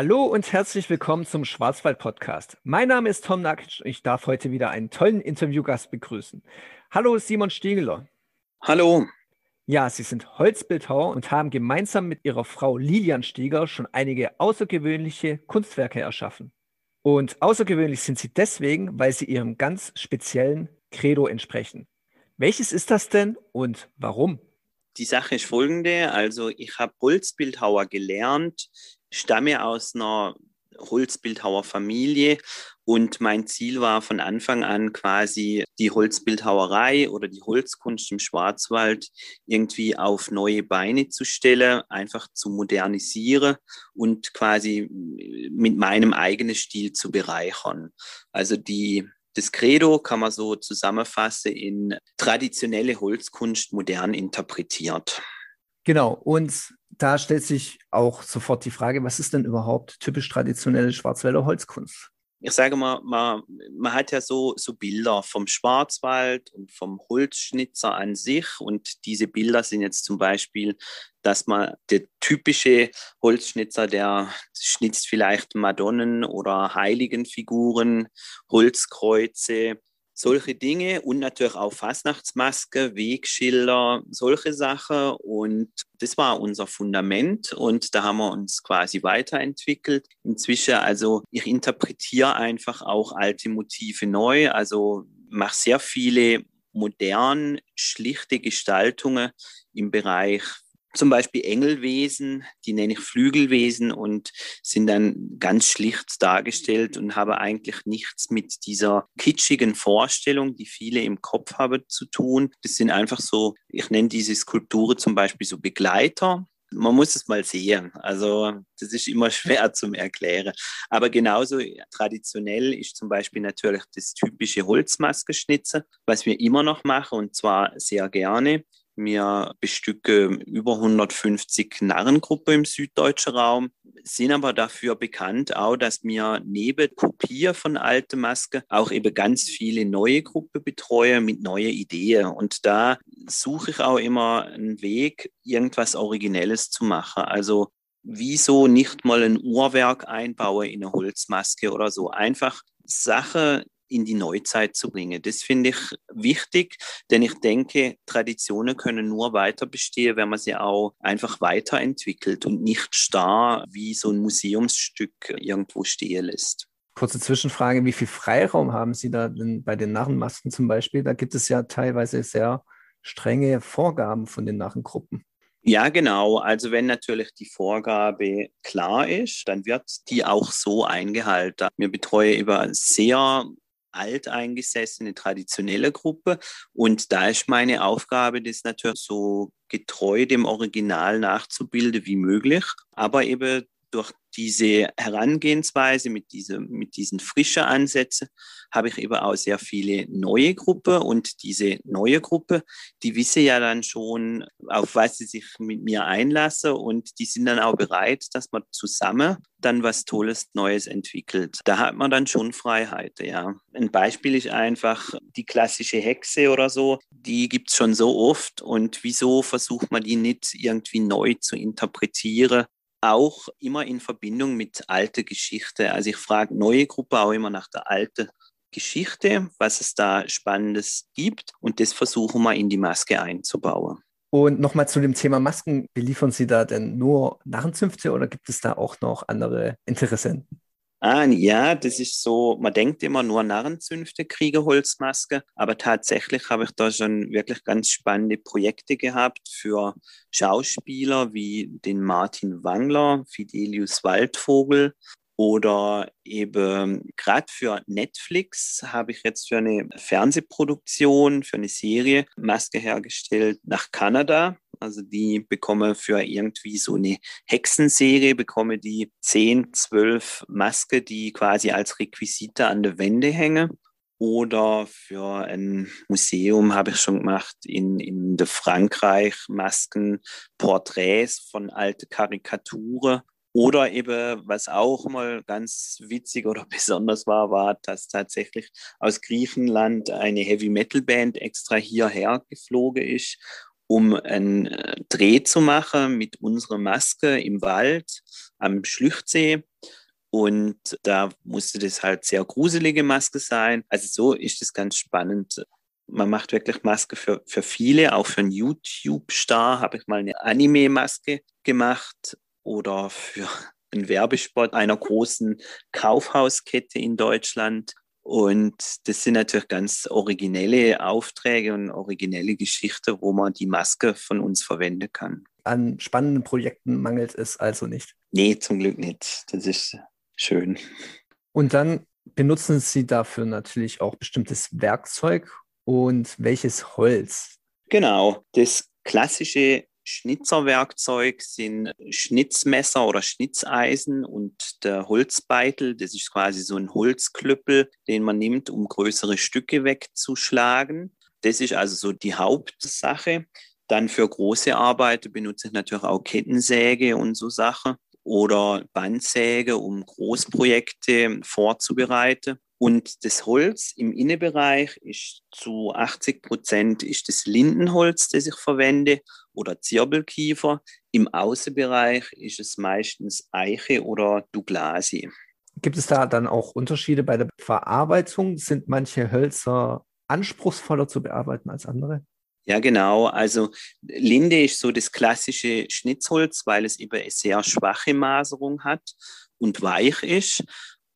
Hallo und herzlich willkommen zum Schwarzwald-Podcast. Mein Name ist Tom Nakic und ich darf heute wieder einen tollen Interviewgast begrüßen. Hallo Simon Stiegeler. Hallo. Ja, Sie sind Holzbildhauer und haben gemeinsam mit Ihrer Frau Lilian Stieger schon einige außergewöhnliche Kunstwerke erschaffen. Und außergewöhnlich sind sie deswegen, weil sie ihrem ganz speziellen Credo entsprechen. Welches ist das denn und warum? Die Sache ist folgende, also ich habe Holzbildhauer gelernt stamme aus einer Holzbildhauerfamilie und mein Ziel war von Anfang an quasi die Holzbildhauerei oder die Holzkunst im Schwarzwald irgendwie auf neue Beine zu stellen, einfach zu modernisieren und quasi mit meinem eigenen Stil zu bereichern. Also die das Credo kann man so zusammenfassen in traditionelle Holzkunst modern interpretiert. Genau, und da stellt sich auch sofort die Frage, was ist denn überhaupt typisch traditionelle Schwarzwälder Holzkunst? Ich sage mal, man, man hat ja so, so Bilder vom Schwarzwald und vom Holzschnitzer an sich. Und diese Bilder sind jetzt zum Beispiel, dass man der typische Holzschnitzer, der schnitzt vielleicht Madonnen oder Heiligenfiguren, Holzkreuze, solche Dinge und natürlich auch Fastnachtsmaske, Wegschilder, solche Sachen. Und das war unser Fundament und da haben wir uns quasi weiterentwickelt. Inzwischen, also ich interpretiere einfach auch alte Motive neu, also mache sehr viele modern, schlichte Gestaltungen im Bereich zum Beispiel Engelwesen, die nenne ich Flügelwesen und sind dann ganz schlicht dargestellt und habe eigentlich nichts mit dieser kitschigen Vorstellung, die viele im Kopf haben, zu tun. Das sind einfach so, ich nenne diese Skulpturen zum Beispiel so Begleiter. Man muss es mal sehen. Also das ist immer schwer zum Erklären. Aber genauso traditionell ist zum Beispiel natürlich das typische Holzmaskenschnitzen, was wir immer noch machen und zwar sehr gerne. Wir bestücken über 150 Narrengruppen im süddeutschen Raum, sind aber dafür bekannt auch, dass wir neben Kopier von alten Masken auch eben ganz viele neue Gruppen betreuen mit neuen Ideen. Und da suche ich auch immer einen Weg, irgendwas Originelles zu machen. Also wieso nicht mal ein Uhrwerk einbauen in eine Holzmaske oder so. Einfach Sache in die Neuzeit zu bringen. Das finde ich wichtig, denn ich denke, Traditionen können nur weiter bestehen, wenn man sie auch einfach weiterentwickelt und nicht starr wie so ein Museumsstück irgendwo stehen lässt. Kurze Zwischenfrage, wie viel Freiraum haben Sie da denn bei den Narrenmasken zum Beispiel? Da gibt es ja teilweise sehr strenge Vorgaben von den Narrengruppen. Ja, genau. Also wenn natürlich die Vorgabe klar ist, dann wird die auch so eingehalten. Wir betreuen über sehr alteingesessene, traditionelle Gruppe. Und da ist meine Aufgabe, das natürlich so getreu dem Original nachzubilden wie möglich, aber eben durch diese Herangehensweise mit, diese, mit diesen frischen Ansätzen habe ich eben auch sehr viele neue Gruppen und diese neue Gruppe, die wissen ja dann schon, auf was sie sich mit mir einlassen und die sind dann auch bereit, dass man zusammen dann was Tolles Neues entwickelt. Da hat man dann schon Freiheit, ja. Ein Beispiel ist einfach die klassische Hexe oder so, die gibt es schon so oft und wieso versucht man die nicht irgendwie neu zu interpretieren auch immer in Verbindung mit alter Geschichte. Also ich frage neue Gruppe auch immer nach der alten Geschichte, was es da Spannendes gibt und das versuchen wir in die Maske einzubauen. Und nochmal zu dem Thema Masken, beliefern Sie da denn nur Narrenzünfte oder gibt es da auch noch andere Interessenten? Ah, ja, das ist so, man denkt immer nur Narrenzünfte, Kriegerholzmaske, aber tatsächlich habe ich da schon wirklich ganz spannende Projekte gehabt für Schauspieler wie den Martin Wangler, Fidelius Waldvogel oder eben gerade für Netflix habe ich jetzt für eine Fernsehproduktion, für eine Serie Maske hergestellt nach Kanada. Also die bekomme für irgendwie so eine Hexenserie, bekomme die 10, 12 Maske, die quasi als Requisite an der Wände hängen. Oder für ein Museum habe ich schon gemacht in, in der Frankreich Masken, Porträts von alten Karikaturen oder eben, was auch mal ganz witzig oder besonders war, war, dass tatsächlich aus Griechenland eine Heavy Metal Band extra hierher geflogen ist, um einen äh, Dreh zu machen mit unserer Maske im Wald am Schlüchtsee. Und da musste das halt sehr gruselige Maske sein. Also so ist es ganz spannend. Man macht wirklich Maske für, für viele, auch für einen YouTube-Star habe ich mal eine Anime-Maske gemacht oder für einen Werbespot einer großen Kaufhauskette in Deutschland. Und das sind natürlich ganz originelle Aufträge und originelle Geschichten, wo man die Maske von uns verwenden kann. An spannenden Projekten mangelt es also nicht. Nee, zum Glück nicht. Das ist schön. Und dann benutzen Sie dafür natürlich auch bestimmtes Werkzeug und welches Holz? Genau, das klassische Schnitzerwerkzeug sind Schnitzmesser oder Schnitzeisen und der Holzbeitel. Das ist quasi so ein Holzklüppel, den man nimmt, um größere Stücke wegzuschlagen. Das ist also so die Hauptsache. Dann für große Arbeiten benutze ich natürlich auch Kettensäge und so Sachen oder Bandsäge, um Großprojekte vorzubereiten. Und das Holz im Innenbereich ist zu 80 Prozent ist das Lindenholz, das ich verwende, oder Zirbelkiefer. Im Außenbereich ist es meistens Eiche oder Douglasie. Gibt es da dann auch Unterschiede bei der Verarbeitung? Sind manche Hölzer anspruchsvoller zu bearbeiten als andere? Ja, genau. Also Linde ist so das klassische Schnitzholz, weil es eben eine sehr schwache Maserung hat und weich ist.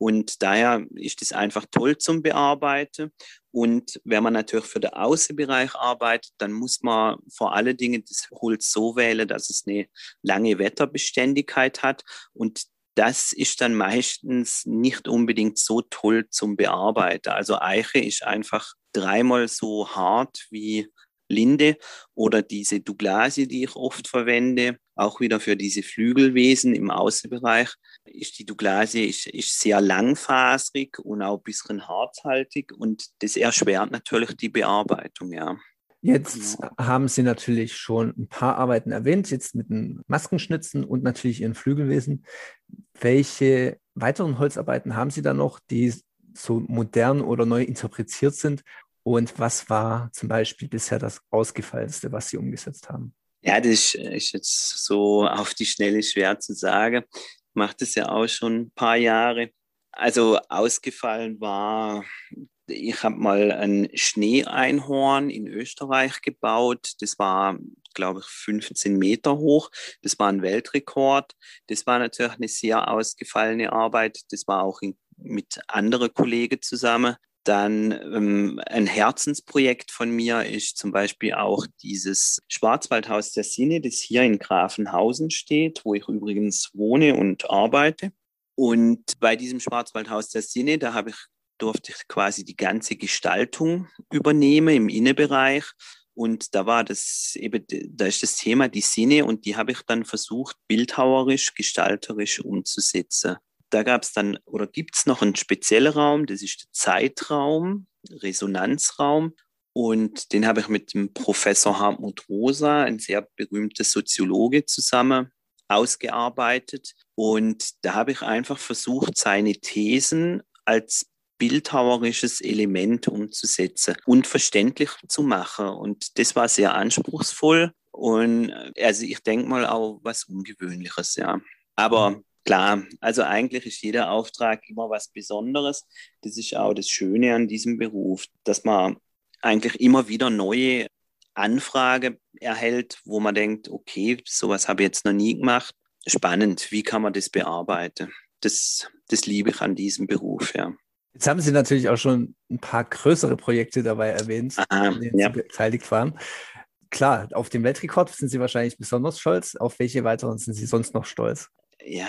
Und daher ist es einfach toll zum Bearbeiten. Und wenn man natürlich für den Außenbereich arbeitet, dann muss man vor allen Dingen das Holz so wählen, dass es eine lange Wetterbeständigkeit hat. Und das ist dann meistens nicht unbedingt so toll zum Bearbeiten. Also Eiche ist einfach dreimal so hart wie Linde oder diese Douglasie, die ich oft verwende, auch wieder für diese Flügelwesen im Außenbereich, ist die Douglasie ist, ist sehr langfasrig und auch ein bisschen harthaltig und das erschwert natürlich die Bearbeitung, ja. Jetzt haben Sie natürlich schon ein paar Arbeiten erwähnt, jetzt mit den Maskenschnitzen und natürlich Ihren Flügelwesen. Welche weiteren Holzarbeiten haben Sie da noch, die so modern oder neu interpretiert sind und was war zum Beispiel bisher das Ausgefallenste, was Sie umgesetzt haben? Ja, das ist jetzt so auf die Schnelle schwer zu sagen. Mache das ja auch schon ein paar Jahre. Also ausgefallen war, ich habe mal ein Schneeeinhorn in Österreich gebaut. Das war, glaube ich, 15 Meter hoch. Das war ein Weltrekord. Das war natürlich eine sehr ausgefallene Arbeit. Das war auch in, mit anderen Kollegen zusammen. Dann ähm, ein Herzensprojekt von mir ist zum Beispiel auch dieses Schwarzwaldhaus der Sinne, das hier in Grafenhausen steht, wo ich übrigens wohne und arbeite. Und bei diesem Schwarzwaldhaus der Sinne, da habe ich, durfte ich quasi die ganze Gestaltung übernehmen im Innenbereich. Und da war das eben, da ist das Thema die Sinne und die habe ich dann versucht, bildhauerisch, gestalterisch umzusetzen. Da gab es dann oder gibt es noch einen speziellen Raum, das ist der Zeitraum, Resonanzraum. Und den habe ich mit dem Professor Hartmut Rosa, ein sehr berühmter Soziologe, zusammen ausgearbeitet. Und da habe ich einfach versucht, seine Thesen als bildhauerisches Element umzusetzen und verständlich zu machen. Und das war sehr anspruchsvoll und also ich denke mal auch was Ungewöhnliches, ja. Aber mhm. Klar, also eigentlich ist jeder Auftrag immer was Besonderes. Das ist auch das Schöne an diesem Beruf, dass man eigentlich immer wieder neue Anfragen erhält, wo man denkt, okay, sowas habe ich jetzt noch nie gemacht. Spannend, wie kann man das bearbeiten? Das, das liebe ich an diesem Beruf, ja. Jetzt haben Sie natürlich auch schon ein paar größere Projekte dabei erwähnt, an denen ja. Sie beteiligt waren. Klar, auf den Weltrekord sind Sie wahrscheinlich besonders stolz. Auf welche weiteren sind Sie sonst noch stolz? Ja.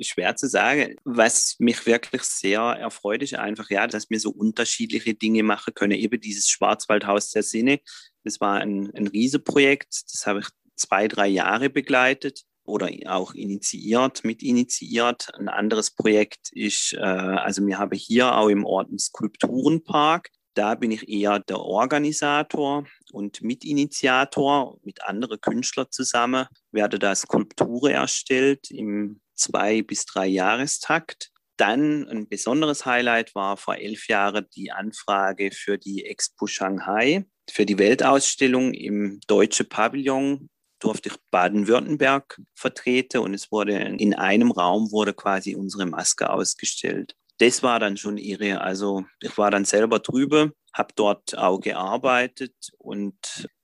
Schwer zu sagen. Was mich wirklich sehr erfreut, ist einfach, ja, dass wir so unterschiedliche Dinge machen können. Eben dieses Schwarzwaldhaus der Sinne, das war ein, ein Riesenprojekt. Das habe ich zwei, drei Jahre begleitet oder auch initiiert, mit initiiert. Ein anderes Projekt ist, äh, also wir haben hier auch im Ort einen Skulpturenpark. Da bin ich eher der Organisator und Mitinitiator. Mit anderen Künstlern zusammen werde da Skulpturen erstellt im zwei- bis drei Jahrestakt. Dann ein besonderes Highlight war vor elf Jahren die Anfrage für die Expo Shanghai, für die Weltausstellung im Deutsche Pavillon. durfte ich Baden-Württemberg vertreten und es wurde in einem Raum wurde quasi unsere Maske ausgestellt. Das war dann schon irre. Also ich war dann selber drüber, habe dort auch gearbeitet und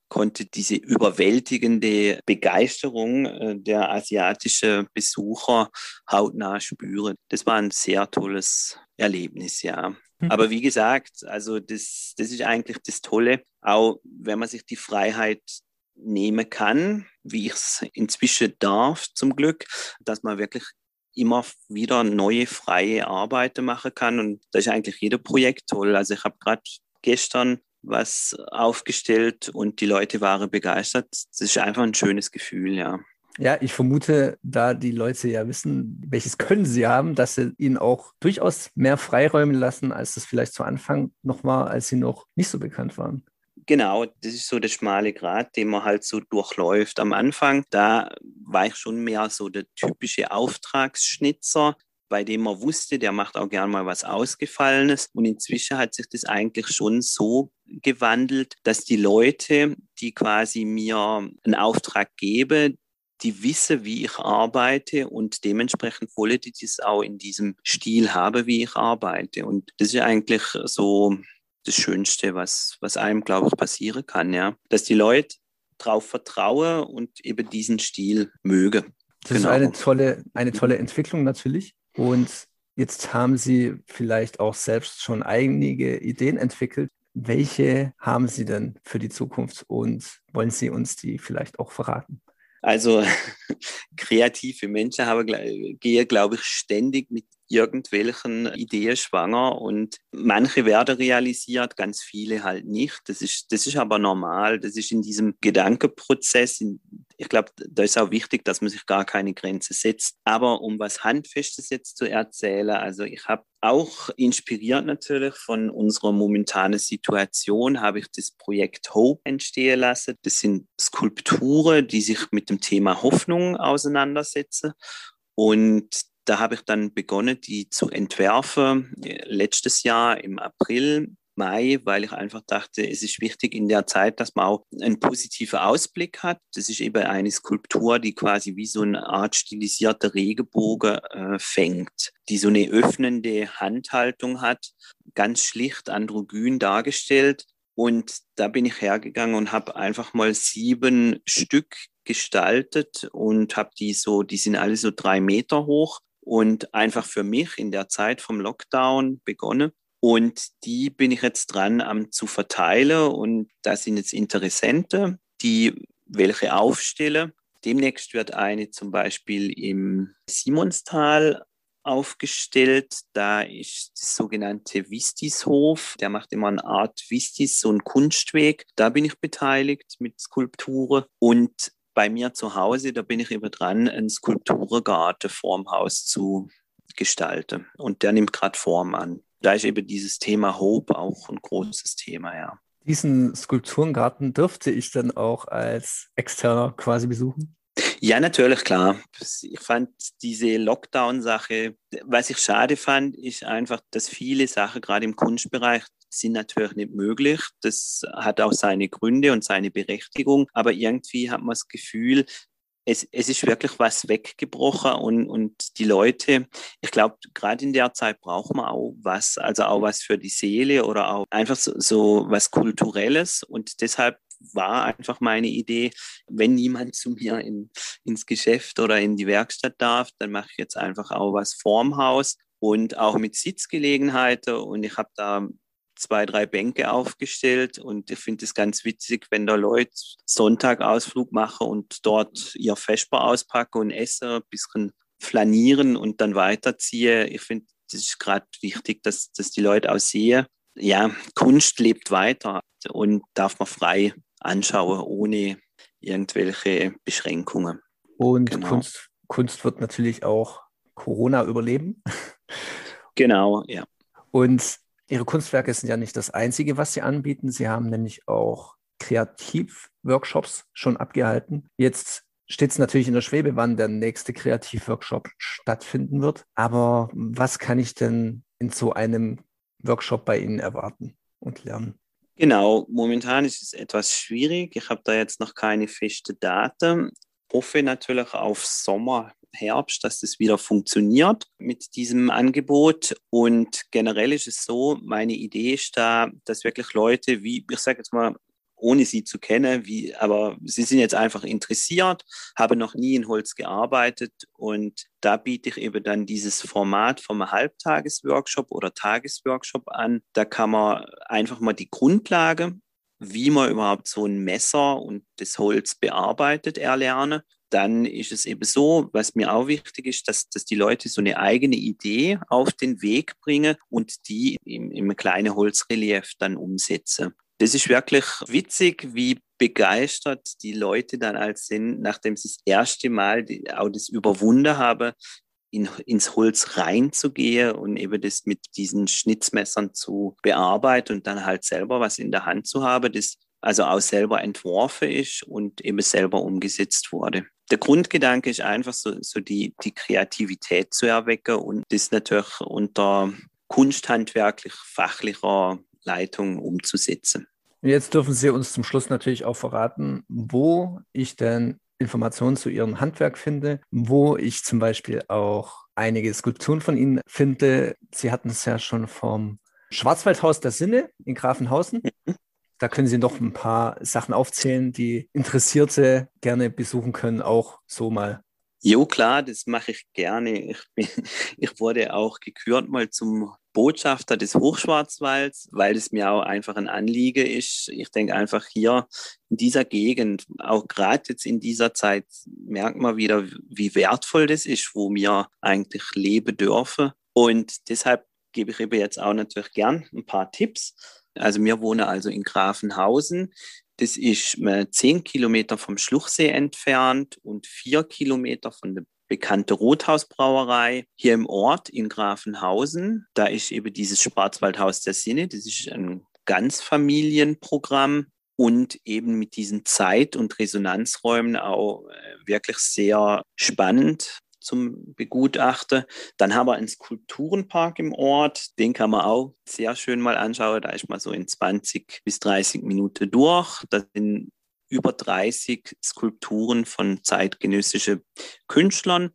konnte diese überwältigende Begeisterung äh, der asiatischen Besucher hautnah spüren. Das war ein sehr tolles Erlebnis, ja. Mhm. Aber wie gesagt, also das, das ist eigentlich das Tolle, auch wenn man sich die Freiheit nehmen kann, wie ich es inzwischen darf, zum Glück, dass man wirklich immer wieder neue freie Arbeiten machen kann. Und da ist eigentlich jeder Projekt toll. Also ich habe gerade gestern was aufgestellt und die Leute waren begeistert. Das ist einfach ein schönes Gefühl, ja. Ja, ich vermute, da die Leute ja wissen, welches Können sie haben, dass sie ihnen auch durchaus mehr Freiräume lassen, als das vielleicht zu Anfang noch war, als sie noch nicht so bekannt waren. Genau, das ist so der schmale Grat, den man halt so durchläuft. Am Anfang, da war ich schon mehr so der typische Auftragsschnitzer, bei dem man wusste, der macht auch gern mal was Ausgefallenes. Und inzwischen hat sich das eigentlich schon so gewandelt, dass die Leute, die quasi mir einen Auftrag geben, die wissen, wie ich arbeite und dementsprechend wollen die das auch in diesem Stil haben, wie ich arbeite. Und das ist eigentlich so das Schönste, was, was einem, glaube ich, passieren kann, ja. Dass die Leute darauf vertrauen und eben diesen Stil mögen. Das genau. ist eine tolle, eine tolle Entwicklung natürlich. Und jetzt haben Sie vielleicht auch selbst schon einige Ideen entwickelt. Welche haben Sie denn für die Zukunft und wollen Sie uns die vielleicht auch verraten? Also kreative Menschen haben, gehen, glaube ich, ständig mit irgendwelchen Ideen schwanger und manche werden realisiert, ganz viele halt nicht. Das ist, das ist aber normal. Das ist in diesem Gedankenprozess. Ich glaube, da ist auch wichtig, dass man sich gar keine Grenze setzt. Aber um was Handfestes jetzt zu erzählen, also ich habe auch inspiriert natürlich von unserer momentanen Situation, habe ich das Projekt Hope entstehen lassen. Das sind Skulpturen, die sich mit dem Thema Hoffnung auseinandersetzen. Und da habe ich dann begonnen, die zu entwerfen, äh, letztes Jahr im April, Mai, weil ich einfach dachte, es ist wichtig in der Zeit, dass man auch einen positiven Ausblick hat. Das ist eben eine Skulptur, die quasi wie so eine Art stilisierter Regenbogen äh, fängt, die so eine öffnende Handhaltung hat, ganz schlicht androgyn dargestellt. Und da bin ich hergegangen und habe einfach mal sieben Stück gestaltet und habe die so, die sind alle so drei Meter hoch und einfach für mich in der Zeit vom Lockdown begonnen. Und die bin ich jetzt dran am zu verteilen und da sind jetzt Interessente, die welche aufstellen. Demnächst wird eine zum Beispiel im Simonstal aufgestellt. Da ist das sogenannte Vistishof. Der macht immer eine Art Vistis, so einen Kunstweg. Da bin ich beteiligt mit Skulpturen. Und bei mir zu Hause, da bin ich eben dran, einen Skulpturgarten vorm Haus zu gestalten. Und der nimmt gerade Form an. Da ist eben dieses Thema Hope auch ein großes Thema, ja. Diesen Skulpturengarten dürfte ich dann auch als Externer quasi besuchen? Ja, natürlich, klar. Ich fand diese Lockdown-Sache, was ich schade fand, ist einfach, dass viele Sachen gerade im Kunstbereich sind natürlich nicht möglich. Das hat auch seine Gründe und seine Berechtigung. Aber irgendwie hat man das Gefühl, es, es ist wirklich was weggebrochen und, und die Leute, ich glaube, gerade in der Zeit braucht man auch was, also auch was für die Seele oder auch einfach so, so was Kulturelles. Und deshalb war einfach meine Idee, wenn niemand zu mir in, ins Geschäft oder in die Werkstatt darf, dann mache ich jetzt einfach auch was vorm Haus und auch mit Sitzgelegenheiten. Und ich habe da zwei, drei Bänke aufgestellt und ich finde es ganz witzig, wenn da Leute Sonntag-Ausflug machen und dort ihr Vesper auspacken und essen, ein bisschen flanieren und dann weiterziehen. Ich finde, das ist gerade wichtig, dass, dass die Leute auch sehen, ja, Kunst lebt weiter und darf man frei anschauen, ohne irgendwelche Beschränkungen. Und genau. Kunst, Kunst wird natürlich auch Corona überleben. Genau, ja. Und Ihre Kunstwerke sind ja nicht das Einzige, was Sie anbieten. Sie haben nämlich auch Kreativworkshops schon abgehalten. Jetzt steht es natürlich in der Schwebe, wann der nächste Kreativworkshop stattfinden wird. Aber was kann ich denn in so einem Workshop bei Ihnen erwarten und lernen? Genau, momentan ist es etwas schwierig. Ich habe da jetzt noch keine feste Daten. Hoffe natürlich auf Sommer, Herbst, dass das wieder funktioniert mit diesem Angebot. Und generell ist es so, meine Idee ist da, dass wirklich Leute wie, ich sage jetzt mal, ohne sie zu kennen, wie, aber sie sind jetzt einfach interessiert, haben noch nie in Holz gearbeitet und da biete ich eben dann dieses Format vom Halbtagesworkshop oder Tagesworkshop an. Da kann man einfach mal die Grundlage, wie man überhaupt so ein Messer und das Holz bearbeitet, erlernen dann ist es eben so, was mir auch wichtig ist, dass, dass die Leute so eine eigene Idee auf den Weg bringen und die im, im kleinen Holzrelief dann umsetzen. Das ist wirklich witzig, wie begeistert die Leute dann als sind, nachdem sie das erste Mal die, auch das überwunden haben, in, ins Holz reinzugehen und eben das mit diesen Schnitzmessern zu bearbeiten und dann halt selber was in der Hand zu haben, das also auch selber entworfen ist und eben selber umgesetzt wurde. Der Grundgedanke ist einfach so, so die, die Kreativität zu erwecken und das natürlich unter kunsthandwerklich-fachlicher Leitung umzusetzen. Und jetzt dürfen Sie uns zum Schluss natürlich auch verraten, wo ich denn Informationen zu Ihrem Handwerk finde, wo ich zum Beispiel auch einige Skulpturen von Ihnen finde. Sie hatten es ja schon vom Schwarzwaldhaus der Sinne in Grafenhausen. Mhm. Da können Sie noch ein paar Sachen aufzählen, die Interessierte gerne besuchen können, auch so mal. Jo, klar, das mache ich gerne. Ich, bin, ich wurde auch gekürt mal zum Botschafter des Hochschwarzwalds, weil es mir auch einfach ein Anliegen ist. Ich denke einfach hier in dieser Gegend, auch gerade jetzt in dieser Zeit, merkt man wieder, wie wertvoll das ist, wo wir eigentlich leben dürfen. Und deshalb gebe ich eben jetzt auch natürlich gern ein paar Tipps. Also wir wohnen also in Grafenhausen. Das ist zehn Kilometer vom Schluchsee entfernt und vier Kilometer von der bekannten Rothausbrauerei hier im Ort in Grafenhausen. Da ist eben dieses Schwarzwaldhaus der Sinne. Das ist ein Ganzfamilienprogramm und eben mit diesen Zeit- und Resonanzräumen auch äh, wirklich sehr spannend zum Begutachten. Dann haben wir einen Skulpturenpark im Ort, den kann man auch sehr schön mal anschauen. Da ist man so in 20 bis 30 Minuten durch. Da sind über 30 Skulpturen von zeitgenössischen Künstlern.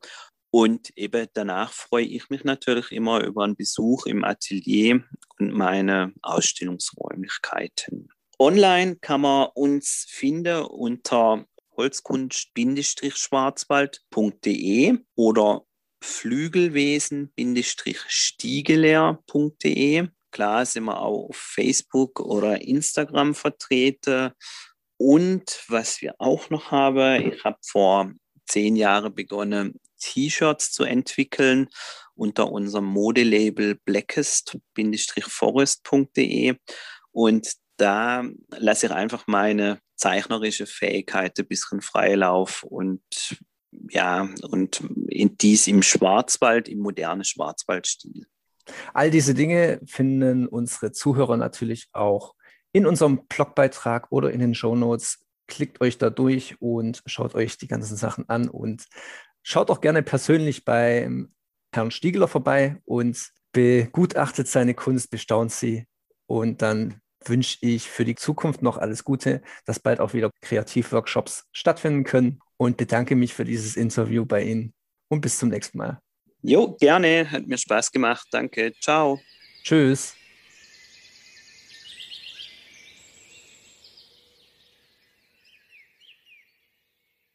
Und eben danach freue ich mich natürlich immer über einen Besuch im Atelier und meine Ausstellungsräumlichkeiten. Online kann man uns finden unter holzkunst-schwarzwald.de oder flügelwesen-stiegeler.de. Klar sind wir auch auf Facebook oder Instagram vertreten. Und was wir auch noch haben, ich habe vor zehn Jahren begonnen, T-Shirts zu entwickeln unter unserem Modelabel blackest-forest.de. Und da lasse ich einfach meine zeichnerische Fähigkeit ein bisschen Freilauf und ja, und in dies im Schwarzwald, im modernen Schwarzwaldstil. All diese Dinge finden unsere Zuhörer natürlich auch in unserem Blogbeitrag oder in den Show Notes. Klickt euch da durch und schaut euch die ganzen Sachen an und schaut auch gerne persönlich beim Herrn Stiegler vorbei und begutachtet seine Kunst, bestaunt sie und dann wünsche ich für die Zukunft noch alles Gute, dass bald auch wieder Kreativworkshops stattfinden können und bedanke mich für dieses Interview bei Ihnen und bis zum nächsten Mal. Jo, gerne. Hat mir Spaß gemacht. Danke. Ciao. Tschüss.